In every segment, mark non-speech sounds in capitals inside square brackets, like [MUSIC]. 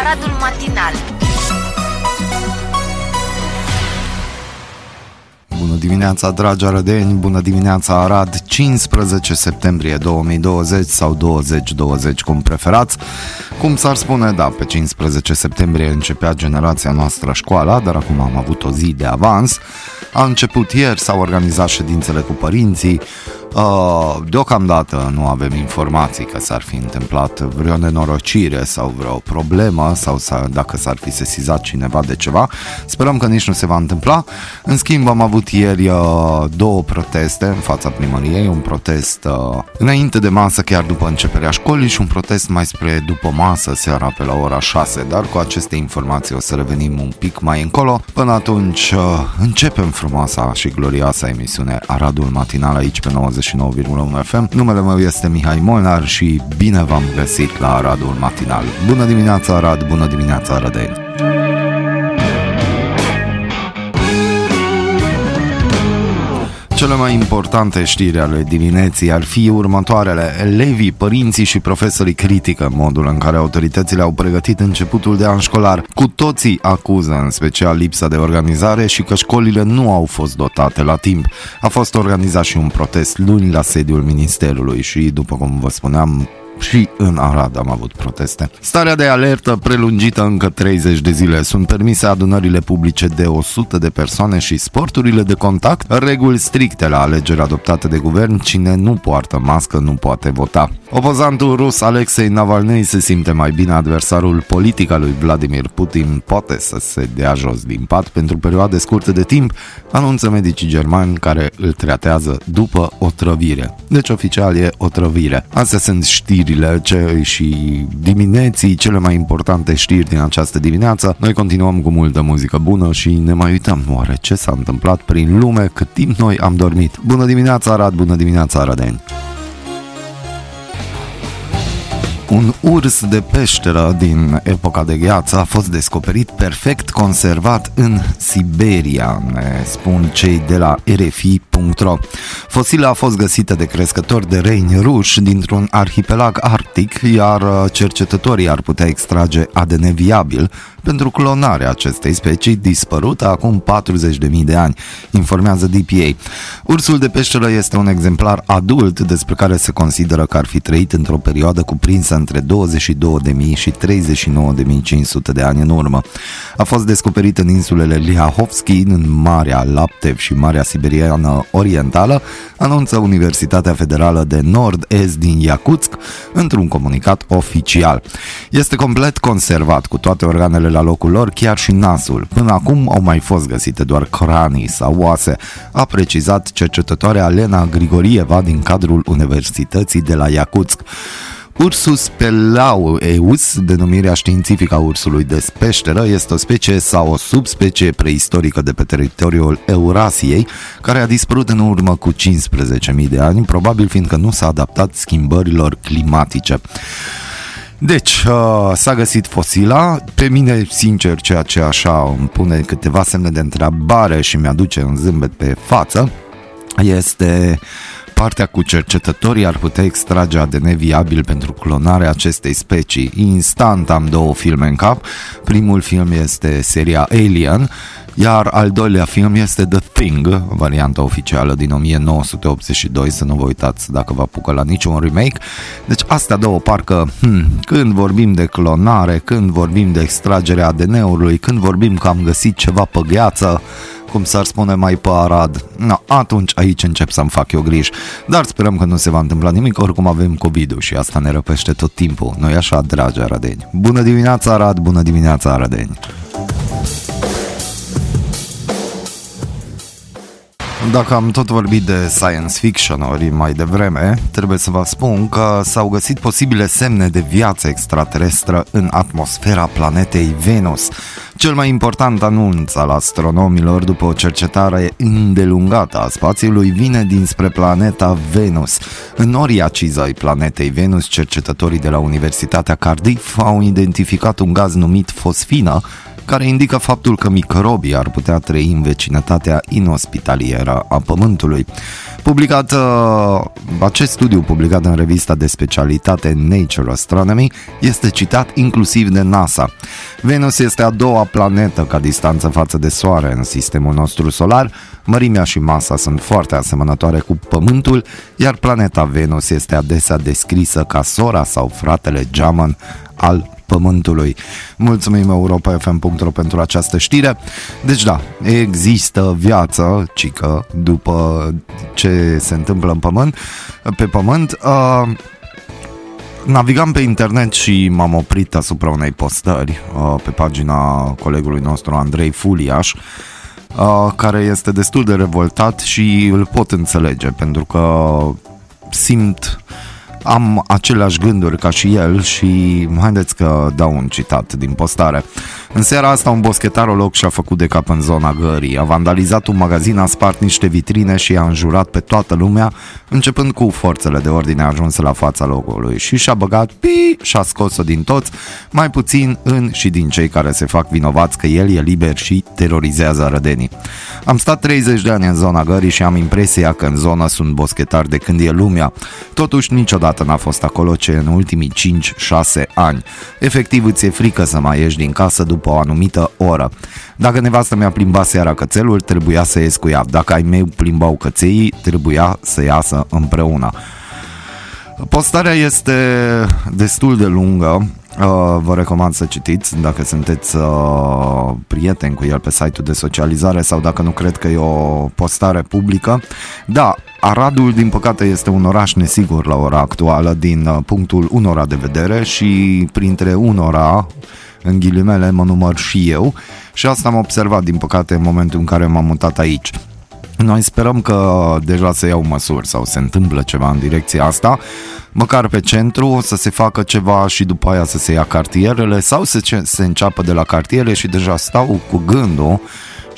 Aradul Matinal Bună dimineața, dragi arădeni, bună dimineața Arad, 15 septembrie 2020 sau 2020, cum preferați. Cum s-ar spune, da, pe 15 septembrie începea generația noastră școala, dar acum am avut o zi de avans. A început ieri, s-au organizat ședințele cu părinții, Uh, deocamdată nu avem informații că s-ar fi întâmplat vreo nenorocire sau vreo problemă sau dacă s-ar fi sesizat cineva de ceva. Sperăm că nici nu se va întâmpla. În schimb, am avut ieri uh, două proteste în fața primăriei, un protest uh, înainte de masă, chiar după începerea școlii și un protest mai spre după masă, seara pe la ora 6, dar cu aceste informații o să revenim un pic mai încolo. Până atunci, începem frumoasa și glorioasa emisiune Aradul Matinal aici pe 90 99,1 FM. Numele meu este Mihai Molnar și bine v-am găsit la Aradul Matinal. Bună dimineața Arad, bună dimineața Arădeni! Cele mai importante știri ale dimineții ar fi următoarele. Elevii, părinții și profesorii critică modul în care autoritățile au pregătit începutul de an școlar. Cu toții acuză în special lipsa de organizare și că școlile nu au fost dotate la timp. A fost organizat și un protest luni la sediul ministerului și, după cum vă spuneam, și în Arad am avut proteste. Starea de alertă prelungită încă 30 de zile. Sunt permise adunările publice de 100 de persoane și sporturile de contact. Reguli stricte la alegeri adoptate de guvern. Cine nu poartă mască nu poate vota. Opozantul rus Alexei Navalny se simte mai bine. Adversarul politic al lui Vladimir Putin poate să se dea jos din pat pentru perioade scurte de timp, anunță medicii germani care îl tratează după otrăvire. Deci oficial e otrăvire. Astea sunt știri știrile ce și dimineții, cele mai importante știri din această dimineață. Noi continuăm cu multă muzică bună și ne mai uităm oare ce s-a întâmplat prin lume cât timp noi am dormit. Bună dimineața Arad, bună dimineața Aradeni! Un urs de peșteră din epoca de gheață a fost descoperit perfect conservat în Siberia, ne spun cei de la RFI.ro. Fosila a fost găsită de crescători de reini ruși dintr-un arhipelag arctic, iar cercetătorii ar putea extrage ADN viabil pentru clonarea acestei specii dispărută acum 40.000 de ani, informează DPA. Ursul de peșteră este un exemplar adult despre care se consideră că ar fi trăit într-o perioadă cuprinsă între 22.000 și 39.500 de ani în urmă. A fost descoperit în insulele Lihahovski, în Marea Laptev și Marea Siberiană Orientală, anunță Universitatea Federală de Nord-Est din Yakutsk într-un comunicat oficial. Este complet conservat cu toate organele la locul lor, chiar și nasul. Până acum au mai fost găsite doar cranii sau oase, a precizat cercetătoarea Lena Grigorieva din cadrul Universității de la Yakutsk. Ursus pelaueus, denumirea științifică a ursului de peșteră, este o specie sau o subspecie preistorică de pe teritoriul Eurasiei, care a dispărut în urmă cu 15.000 de ani, probabil fiindcă nu s-a adaptat schimbărilor climatice. Deci, uh, s-a găsit fosila. Pe mine, sincer, ceea ce așa îmi pune câteva semne de întrebare și mi-aduce un zâmbet pe față, este partea cu cercetătorii ar putea extrage ADN viabil pentru clonarea acestei specii. Instant am două filme în cap. Primul film este seria Alien, iar al doilea film este The Thing, varianta oficială din 1982, să nu vă uitați dacă vă apucă la niciun remake. Deci astea două parcă, hmm, când vorbim de clonare, când vorbim de extragerea ADN-ului, când vorbim că am găsit ceva pe gheață, cum s-ar spune mai pe Arad. No, atunci aici încep să-mi fac eu griji. Dar sperăm că nu se va întâmpla nimic, oricum avem covid și asta ne răpește tot timpul. Noi așa, dragi aradeni. Bună dimineața, Arad, bună dimineața, aradeni. Dacă am tot vorbit de science fiction ori mai devreme, trebuie să vă spun că s-au găsit posibile semne de viață extraterestră în atmosfera planetei Venus. Cel mai important anunț al astronomilor după o cercetare îndelungată a spațiului vine dinspre planeta Venus. În noria cizai planetei Venus, cercetătorii de la Universitatea Cardiff au identificat un gaz numit fosfină care indică faptul că microbii ar putea trăi în vecinătatea inospitalieră a Pământului. Publicat, uh, acest studiu publicat în revista de specialitate Nature Astronomy este citat inclusiv de NASA. Venus este a doua planetă ca distanță față de Soare în sistemul nostru solar, mărimea și masa sunt foarte asemănătoare cu Pământul, iar planeta Venus este adesea descrisă ca sora sau fratele geamăn al Pământului. Mulțumim europa.fm.ro pentru această știre. Deci da, există viață, cică, după ce se întâmplă în Pământ, pe Pământ. Uh, navigam pe internet și m-am oprit asupra unei postări uh, pe pagina colegului nostru Andrei Fuliaș, uh, care este destul de revoltat și îl pot înțelege pentru că simt am aceleași gânduri ca și el și haideți că dau un citat din postare. În seara asta un boschetarolog și-a făcut de cap în zona gării, a vandalizat un magazin, a spart niște vitrine și a înjurat pe toată lumea, începând cu forțele de ordine ajunse la fața locului și și-a băgat pi și-a scos-o din toți, mai puțin în și din cei care se fac vinovați că el e liber și terorizează rădenii. Am stat 30 de ani în zona gării și am impresia că în zona sunt boschetari de când e lumea. Totuși niciodată n-a fost acolo ce în ultimii 5-6 ani. Efectiv îți e frică să mai ieși din casă după o anumită oră. Dacă nevastă mi-a plimbat seara cățelul, trebuia să ies cu ea. Dacă ai mei plimbau căței, trebuia să iasă împreună. Postarea este destul de lungă, Uh, vă recomand să citiți dacă sunteți uh, prieteni cu el pe site-ul de socializare sau dacă nu cred că e o postare publică. Da, Aradul, din păcate, este un oraș nesigur la ora actuală din uh, punctul unora de vedere și printre unora, în ghilimele, mă număr și eu și asta am observat, din păcate, în momentul în care m-am mutat aici. Noi sperăm că deja se iau măsuri sau se întâmplă ceva în direcția asta, măcar pe centru, să se facă ceva și după aia să se ia cartierele sau să se înceapă de la cartiere și deja stau cu gândul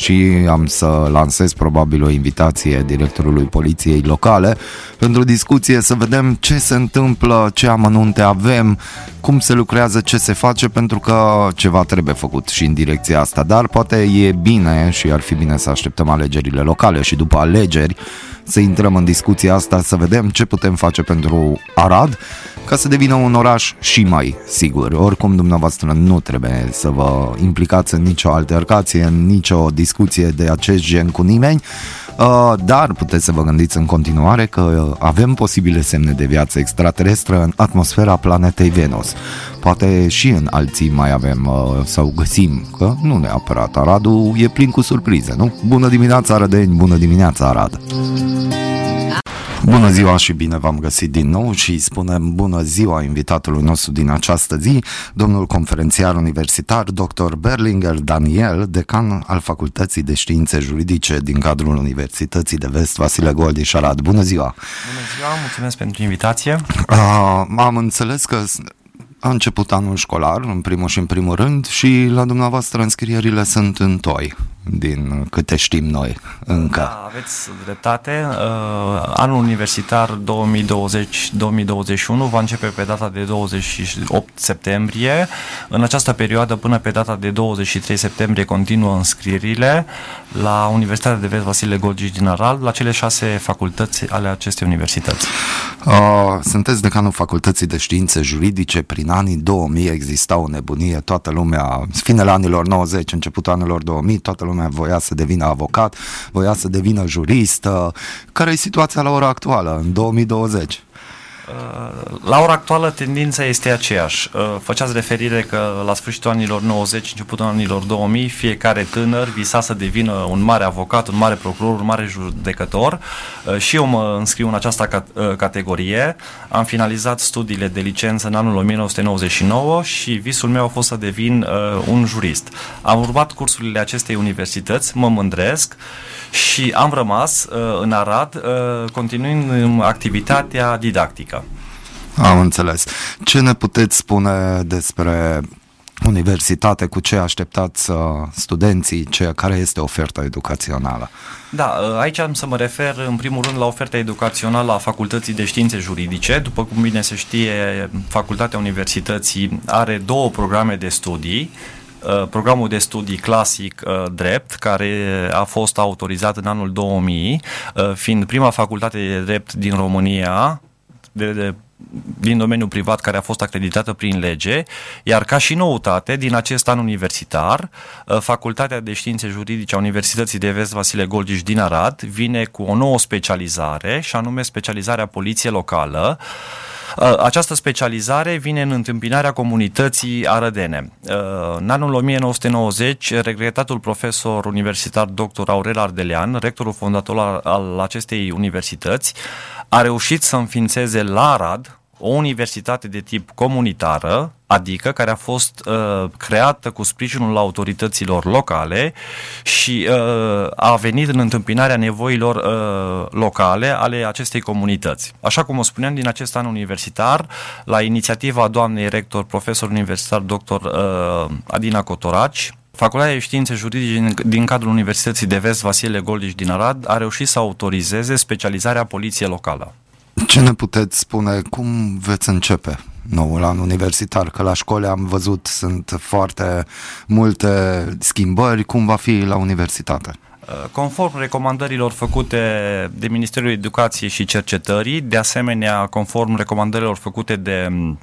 și am să lansez probabil o invitație directorului poliției locale pentru discuție să vedem ce se întâmplă, ce amănunte avem, cum se lucrează, ce se face, pentru că ceva trebuie făcut și în direcția asta, dar poate e bine și ar fi bine să așteptăm alegerile locale și după alegeri să intrăm în discuția asta, să vedem ce putem face pentru Arad ca să devină un oraș și mai sigur. Oricum, dumneavoastră nu trebuie să vă implicați în nicio altercație, în nicio discuție de acest gen cu nimeni, uh, dar puteți să vă gândiți în continuare că avem posibile semne de viață extraterestră în atmosfera planetei Venus. Poate și în alții mai avem uh, sau găsim, că nu neapărat. Aradul e plin cu surprize, nu? Bună dimineața, Arădeni! Bună dimineața, Arad! Bună ziua și bine v-am găsit din nou și spunem bună ziua invitatului nostru din această zi, domnul conferențiar universitar dr. Berlinger Daniel, decan al Facultății de Științe Juridice din cadrul Universității de Vest Vasile Goldiș Șarad. Bună ziua! Bună ziua, mulțumesc pentru invitație! Uh, am înțeles că a început anul școlar, în primul și în primul rând, și la dumneavoastră înscrierile sunt în toi din câte știm noi încă. Da, aveți dreptate. Uh, anul universitar 2020-2021 va începe pe data de 28 septembrie. În această perioadă, până pe data de 23 septembrie, continuă înscrierile la Universitatea de Vest Vasile Golgici din Arad, la cele șase facultăți ale acestei universități. Uh, sunteți decanul Facultății de Științe Juridice. Prin anii 2000 exista o nebunie, toată lumea, finele anilor 90, începutul anilor 2000, toată lumea voia să devină avocat, voia să devină jurist. Care e situația la ora actuală, în 2020? La ora actuală tendința este aceeași. Uh, făceați referire că la sfârșitul anilor 90, începutul anilor 2000, fiecare tânăr visa să devină un mare avocat, un mare procuror, un mare judecător. Uh, și eu mă înscriu în această uh, categorie. Am finalizat studiile de licență în anul 1999 și visul meu a fost să devin un jurist. Am urmat cursurile acestei universități, mă mândresc și am rămas uh, în Arad, uh, continuând activitatea didactică. Am înțeles. Ce ne puteți spune despre universitate, cu ce așteptați uh, studenții, ce, care este oferta educațională? Da, uh, aici am să mă refer în primul rând la oferta educațională a Facultății de Științe Juridice. După cum bine se știe, Facultatea Universității are două programe de studii uh, programul de studii clasic uh, drept, care a fost autorizat în anul 2000, uh, fiind prima facultate de drept din România de, de din domeniul privat care a fost acreditată prin lege, iar ca și noutate, din acest an universitar, uh, Facultatea de Științe Juridice a Universității de Vest Vasile Golgiș din Arad vine cu o nouă specializare, și anume specializarea poliție locală, uh, această specializare vine în întâmpinarea comunității arădene. Uh, în anul 1990, regretatul profesor universitar dr. Aurel Ardelean, rectorul fondator al acestei universități, a reușit să înființeze la Arad o universitate de tip comunitară, adică care a fost uh, creată cu sprijinul autorităților locale și uh, a venit în întâmpinarea nevoilor uh, locale ale acestei comunități. Așa cum o spuneam, din acest an universitar, la inițiativa doamnei rector, profesor universitar dr. Uh, Adina Cotoraci, Facultatea de Științe Juridice din cadrul Universității de Vest Vasile Goldiș din Arad a reușit să autorizeze specializarea poliției locală. Ce ne puteți spune? Cum veți începe noul an universitar? Că la școli am văzut sunt foarte multe schimbări. Cum va fi la universitate? Conform recomandărilor făcute de Ministerul Educației și Cercetării, de asemenea conform recomandărilor făcute de Uh,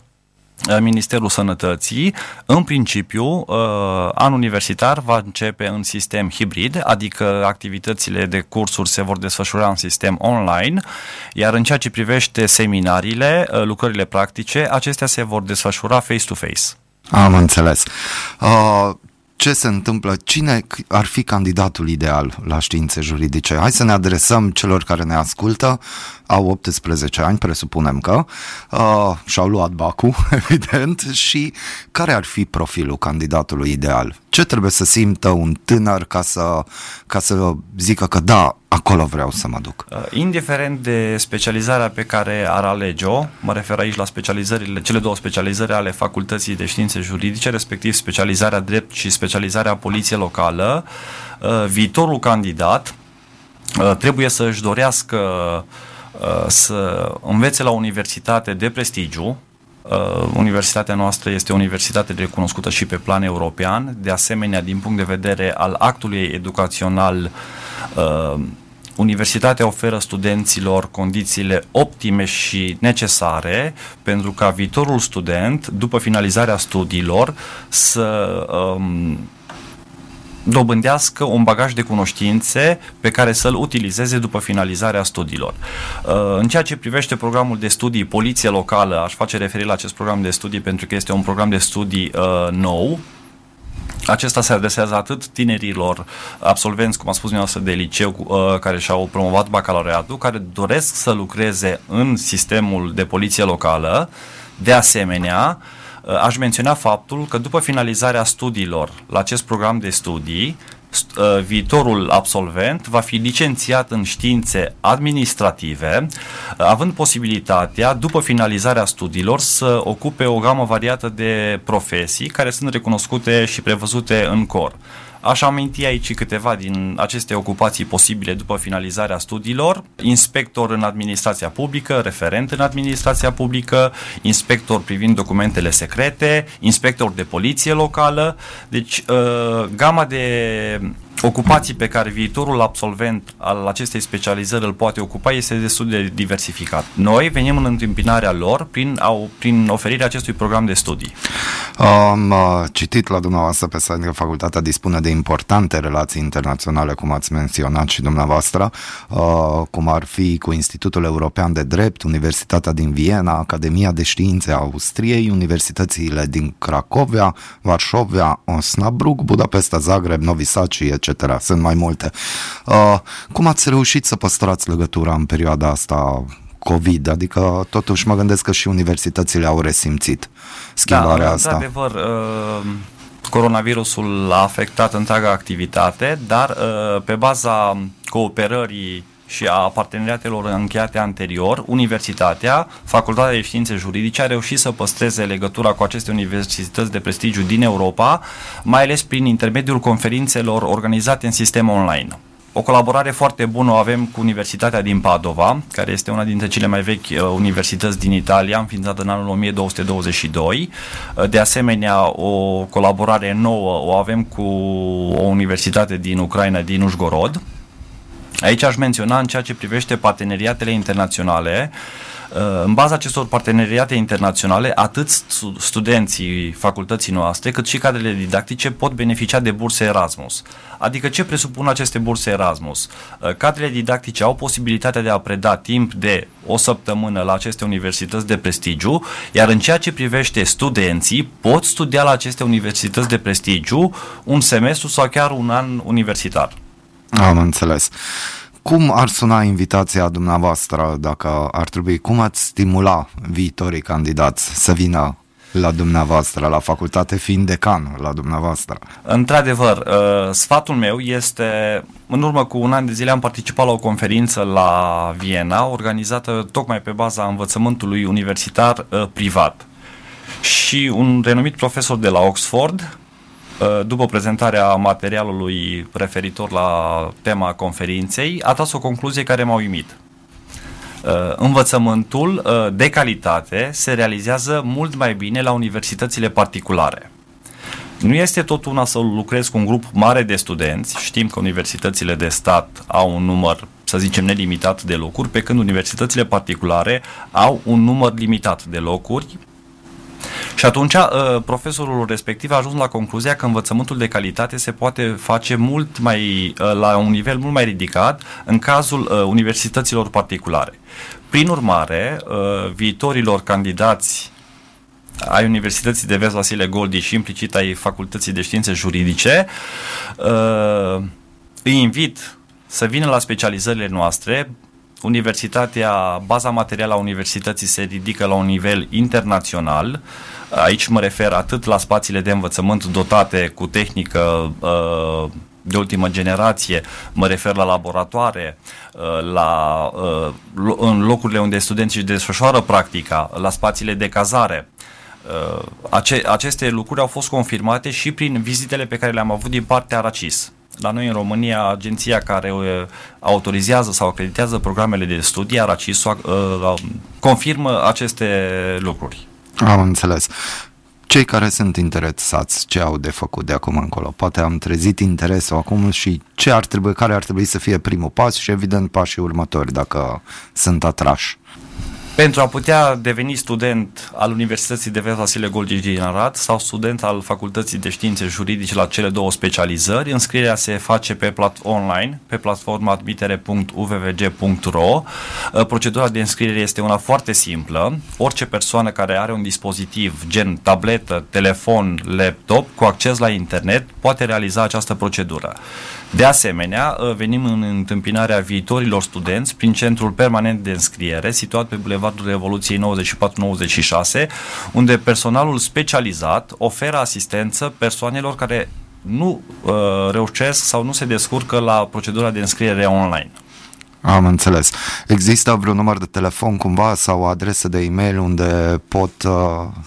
Ministerul Sănătății, în principiu, uh, anul universitar va începe în sistem hibrid, adică activitățile de cursuri se vor desfășura în sistem online, iar în ceea ce privește seminariile, uh, lucrările practice, acestea se vor desfășura face-to-face. Am înțeles. Uh, ce se întâmplă, cine ar fi candidatul ideal la științe juridice. Hai să ne adresăm celor care ne ascultă, au 18 ani, presupunem că, uh, și-au luat bacul, [LAUGHS] evident, și care ar fi profilul candidatului ideal? Ce trebuie să simtă un tânăr ca să, ca să zică că da, acolo vreau să mă duc? Uh, indiferent de specializarea pe care ar alege-o, mă refer aici la specializările, cele două specializări ale Facultății de Științe Juridice, respectiv specializarea drept și specializarea poliție locală, uh, viitorul candidat uh, trebuie să își dorească să învețe la universitate de prestigiu, Uh, universitatea noastră este o universitate recunoscută și pe plan european, de asemenea, din punct de vedere al actului educațional, uh, Universitatea oferă studenților condițiile optime și necesare pentru ca viitorul student, după finalizarea studiilor, să um, dobândească un bagaj de cunoștințe pe care să-l utilizeze după finalizarea studiilor. Uh, în ceea ce privește programul de studii Poliție Locală, aș face referire la acest program de studii pentru că este un program de studii uh, nou, acesta se adresează atât tinerilor absolvenți, cum a spus dumneavoastră, de liceu uh, care și-au promovat bacalaureatul, care doresc să lucreze în sistemul de poliție locală, de asemenea, Uh, aș menționa faptul că după finalizarea studiilor la acest program de studii, uh, viitorul absolvent va fi licențiat în științe administrative, uh, având posibilitatea, după finalizarea studiilor, să ocupe o gamă variată de profesii care sunt recunoscute și prevăzute în cor. Aș aminti aici câteva din aceste ocupații posibile după finalizarea studiilor. Inspector în administrația publică, referent în administrația publică, inspector privind documentele secrete, inspector de poliție locală. Deci, uh, gama de ocupații pe care viitorul absolvent al acestei specializări îl poate ocupa este destul de diversificat. Noi venim în întâmpinarea lor prin, au, prin oferirea acestui program de studii. Am uh, citit la dumneavoastră pe site că facultatea dispune de importante relații internaționale, cum ați menționat și dumneavoastră, uh, cum ar fi cu Institutul European de Drept, Universitatea din Viena, Academia de Științe a Austriei, universitățile din Cracovia, Varșovia, Osnabrück, Budapesta, Zagreb, Novi Sad și etc etc. Sunt mai multe. Uh, cum ați reușit să păstrați legătura în perioada asta COVID, adică totuși mă gândesc că și universitățile au resimțit schimbarea da, asta. Într-adevăr, uh, coronavirusul a afectat întreaga activitate, dar uh, pe baza cooperării și a parteneriatelor încheiate anterior, Universitatea, Facultatea de Științe Juridice, a reușit să păstreze legătura cu aceste universități de prestigiu din Europa, mai ales prin intermediul conferințelor organizate în sistem online. o colaborare foarte bună o avem cu Universitatea din Padova, care este una dintre cele mai vechi uh, universități din Italia, înființată în anul 1222. Uh, de asemenea, o colaborare nouă o avem cu o universitate din Ucraina, din Ușgorod. Aici aș menționa în ceea ce privește parteneriatele internaționale, uh, Uh, în baza acestor parteneriate internaționale, atât studenții facultății noastre, cât și cadrele didactice pot beneficia de burse Erasmus. Adică ce presupun aceste burse Erasmus? Uh, cadrele didactice au posibilitatea de a preda timp de o săptămână la aceste universități de prestigiu, iar în ceea ce privește studenții, pot studia la aceste universități de prestigiu un semestru sau chiar un an universitar. Am înțeles. Cum ar suna invitația dumneavoastră dacă ar trebui? Cum ați stimula viitorii candidați să vină la dumneavoastră, la facultate, fiind decan la dumneavoastră? Într-adevăr, uh, sfatul meu este, în urmă cu un an de zile am participat la o conferință la Viena, organizată tocmai pe baza învățământului universitar uh, privat. Și un renumit profesor de la Oxford Uh, după prezentarea materialului referitor la tema conferinței, a tras o concluzie care m-a uimit. Uh, învățământul uh, de calitate se realizează mult mai bine la universitățile particulare. Nu este tot una să lucrezi cu un grup mare de studenți, știm că universitățile de stat au un număr, să zicem, nelimitat de locuri, pe când universitățile particulare au un număr limitat de locuri și atunci uh, profesorul respectiv a ajuns la concluzia că învățământul de calitate se poate face mult mai, uh, la un nivel mult mai ridicat în cazul uh, universităților particulare. Prin urmare, viitorilor candidați ai Universității de Vest Vasile Goldi și implicit ai Facultății de Științe Juridice, îi invit să vină la specializările noastre, Universitatea, baza materială a universității se ridică la un nivel internațional. Aici mă refer atât la spațiile de învățământ dotate cu tehnică uh, de ultimă generație, mă refer la laboratoare, uh, la, uh, în locurile unde studenții își desfășoară practica, la spațiile de cazare. Ace- aceste lucruri au fost confirmate și prin vizitele pe care le-am avut din partea RACIS la noi în România, agenția care uh, autorizează sau acreditează programele de studii, ARACIS, uh, confirmă aceste lucruri. Am înțeles. Cei care sunt interesați, ce au de făcut de acum încolo? Poate am trezit interesul acum și ce ar trebui, care ar trebui să fie primul pas și evident pașii următori dacă sunt atrași. Pentru a putea deveni student al Universității de Vest Vasile Golgi din Arad sau student al Facultății de Științe Juridice la cele două specializări, înscrierea se face pe plat- online, pe platforma admitere.uvvg.ro. Uh, procedura de înscriere este una foarte simplă. Orice persoană care are un dispozitiv gen tabletă, telefon, laptop cu acces la internet poate realiza această procedură. De asemenea, uh, venim în întâmpinarea viitorilor studenți prin centrul permanent de înscriere, situat pe Bulevardul Revoluției 94-96, unde personalul specializat oferă asistență persoanelor care nu uh, reușesc sau nu se descurcă la procedura de înscriere online. Am înțeles. Există vreun număr de telefon cumva sau o adresă de e-mail unde pot uh,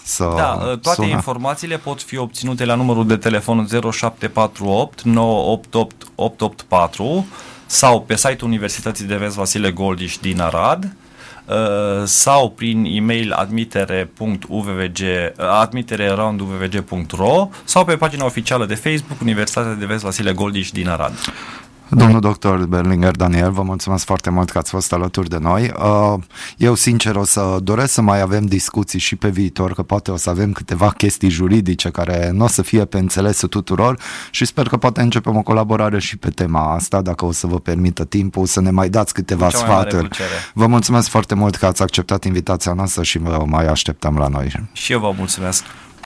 să Da, uh, toate sună? informațiile pot fi obținute la numărul de telefon 0748 988 884 sau pe site-ul Universității de Vest Vasile Goldiș din Arad uh, sau prin e-mail admitere.uvvg admitere.uvvg.ro sau pe pagina oficială de Facebook Universitatea de Vest Vasile Goldiș din Arad. Domnul doctor Berlinger Daniel, vă mulțumesc foarte mult că ați fost alături de noi. Uh, eu, sincer, o să doresc să mai avem discuții și pe viitor, că poate o să avem câteva chestii juridice care nu o să fie pe înțelesul tuturor și sper că poate începem o colaborare și pe tema asta, dacă o să vă permită timpul, să ne mai dați câteva Cea sfaturi. Vă mulțumesc foarte mult că ați acceptat invitația noastră și vă mai așteptăm la noi. Și eu vă mulțumesc.